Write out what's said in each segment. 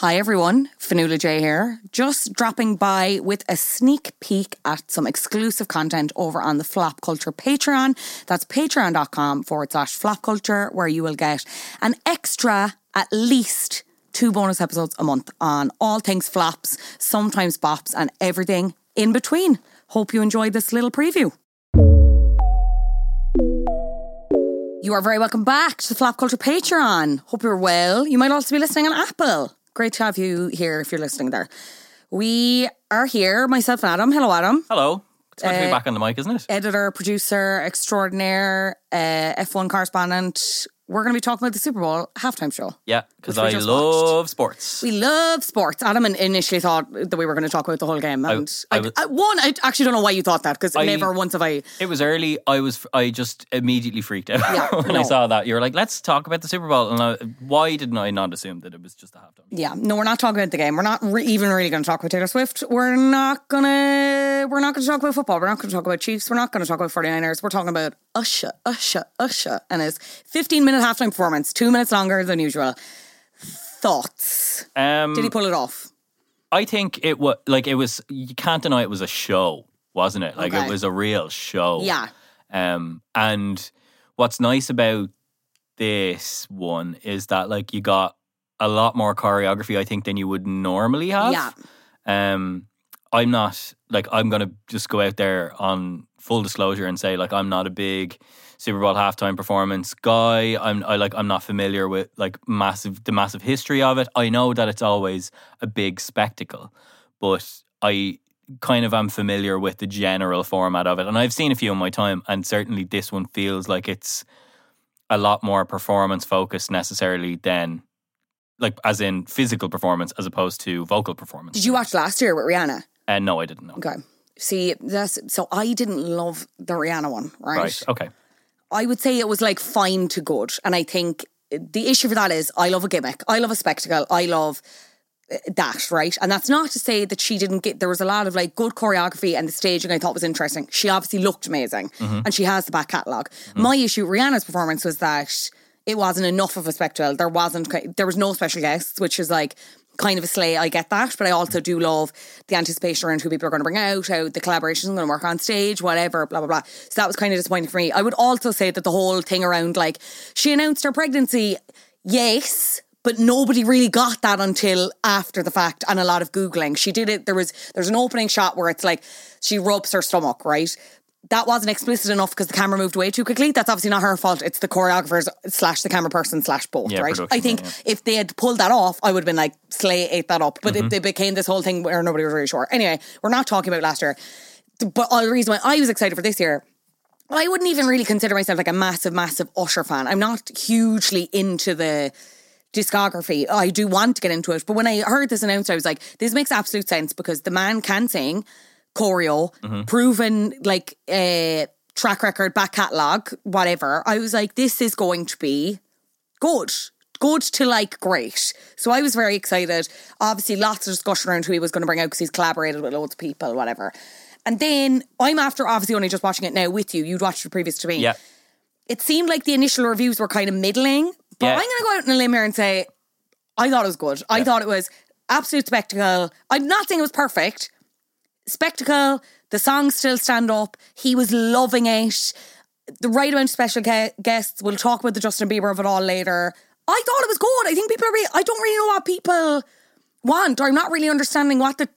Hi everyone, Fionnuala J here. Just dropping by with a sneak peek at some exclusive content over on the Flop Culture Patreon. That's patreon.com forward slash flop culture, where you will get an extra, at least two bonus episodes a month on all things flops, sometimes bops, and everything in between. Hope you enjoyed this little preview. You are very welcome back to the Flop Culture Patreon. Hope you're well. You might also be listening on Apple. Great to have you here if you're listening there. We are here, myself and Adam. Hello, Adam. Hello. It's good to Uh, be back on the mic, isn't it? Editor, producer, extraordinaire, uh, F1 correspondent. We're going to be talking about the Super Bowl halftime show. Yeah, because I love sports. We love sports. Adam in- initially thought that we were going to talk about the whole game. And I, I w- I- one, I actually don't know why you thought that because never once have I. It was early. I was. I just immediately freaked out Yeah, when no. I saw that. You were like, "Let's talk about the Super Bowl." And I, why didn't I not assume that it was just a halftime? Yeah, no, we're not talking about the game. We're not re- even really going to talk about Taylor Swift. We're not gonna. We're not going to talk about football. We're not going to talk about Chiefs. We're not going to talk about 49ers. We're talking about Usher, Usher, Usher, and his 15 minute halftime performance, two minutes longer than usual. Thoughts? Um, Did he pull it off? I think it was like it was. You can't deny it was a show, wasn't it? Like Okay. it was a real show. Yeah. Um, and what's nice about this one is that like you got a lot more choreography, I think, than you would normally have. Yeah. Um, I'm not like I'm gonna just go out there on full disclosure and say like I'm not a big Super Bowl halftime performance guy. I'm I like I'm not familiar with like massive the massive history of it. I know that it's always a big spectacle, but I kind of am familiar with the general format of it. And I've seen a few in my time, and certainly this one feels like it's a lot more performance focused necessarily than like as in physical performance as opposed to vocal performance. Did you watch last year with Rihanna? And no, I didn't know. Okay. See, that's so I didn't love the Rihanna one, right? Right. Okay. I would say it was like fine to good. And I think the issue for that is I love a gimmick. I love a spectacle. I love uh, that, right? And that's not to say that she didn't get there was a lot of like good choreography and the staging I thought was interesting. She obviously looked amazing mm-hmm. and she has the back catalogue. Mm-hmm. My issue with Rihanna's performance was that it wasn't enough of a spectacle. There wasn't there was no special guests, which is like kind of a slay. I get that, but I also do love the anticipation around who people are going to bring out, how the collaboration is going to work on stage, whatever, blah blah blah. So that was kind of disappointing for me. I would also say that the whole thing around like she announced her pregnancy, yes, but nobody really got that until after the fact and a lot of googling. She did it. There was there's an opening shot where it's like she rubs her stomach, right? That wasn't explicit enough because the camera moved way too quickly. That's obviously not her fault. It's the choreographers slash the camera person slash both, Yeah, right? I think yeah, if they had pulled that off, I would have been like, Slay ate that up. But Mm-hmm. it, it became this whole thing where nobody was really sure. Anyway, we're not talking about last year. But all the reason why I was excited for this year I wouldn't even really consider myself like a massive, massive Usher fan. I'm not hugely into the discography. I do want to get into it. But when I heard this announced, I was like, this makes absolute sense because the man can sing, choreo, proven like uh, track record, back catalogue, whatever. I was like, this is going to be good. Good to like great. So I was very excited. Obviously, lots of discussion around who he was going to bring out because he's collaborated with loads of people, whatever. And then I'm after obviously only just watching it now with you. You'd watched it previous to me. Yeah. It seemed like the initial reviews were kind of middling, but Yeah. I'm going to go out on a limb here and say I thought it was good. I thought it was absolute spectacle. I'm not saying it was perfect. Spectacle. The songs still stand up. He was loving it. The right amount of special gue- guests. We'll talk about the Justin Bieber of it all later. I thought it was good. I think people are. I don't really know what people want, or I'm not really understanding what the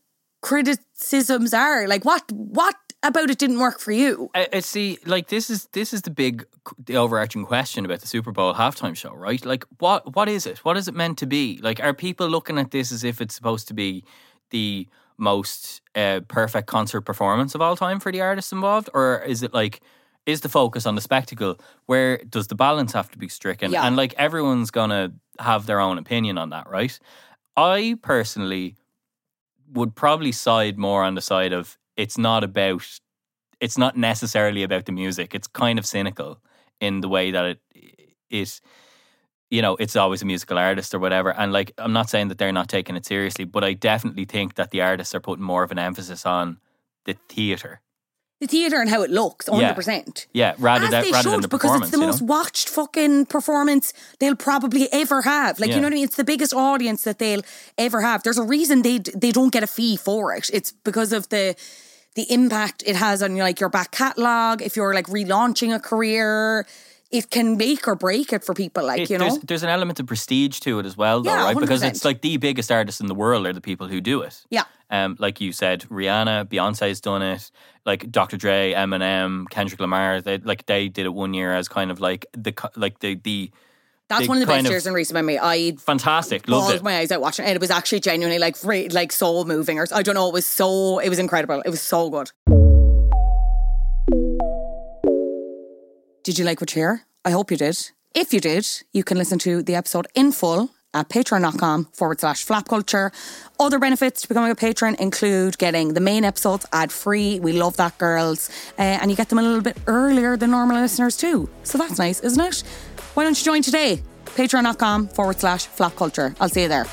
criticisms are. Like what what about it didn't work for you? I, I see. Like this is this is the big, the overarching question about the Super Bowl halftime show, right? Like, what what is it? What is it meant to be? Like, are people looking at this as if it's supposed to be the most uh, perfect concert performance of all time for the artists involved, or is it like? Is the focus on the spectacle? Where does the balance have to be stricken? Yeah. And like everyone's gonna have their own opinion on that, right? I personally would probably side more on the side of it's not about it's not necessarily about the music. It's kind of cynical in the way that it it you know, it's always a musical artist or whatever. And like I'm not saying that they're not taking it seriously, but I definitely think that the artists are putting more of an emphasis on the theater the theatre and how it looks, 100%. Yeah, rather As than rather than the because it's the you know? most watched fucking performance they'll probably ever have. Like Yeah. you know what I mean? It's the biggest audience that they'll ever have. There's a reason they they don't get a fee for it. It's because of the the impact it has on like your back catalogue. If you're like relaunching a career, it can make or break it for people. Like It- you know, there's, there's an element of prestige to it as well, though, Yeah, right? Because 100%. it's like the biggest artists in the world are the people who do it. yeah. Um, like you said, Rihanna, Beyonce's done it. Like Dr. Dre, Eminem, Kendrick Lamar, they like they did it one year as kind of like the like the the That's one of the best of- years in recent memory. I fantastic. Loved it. my eyes out watching it. And it was actually genuinely like like soul moving, or I don't know. It was so it was incredible. It was so good. Did you like what you hear? I hope you did. If you did, you can listen to the episode in full at patreon.com forward slash flop culture. Other benefits to becoming a patron include getting the main episodes ad free. We love that, girls. Uh, and you get them a little bit earlier than normal listeners too. So that's nice, isn't it? Why don't you join today? Patreon.com forward slash flop culture. I'll see you there.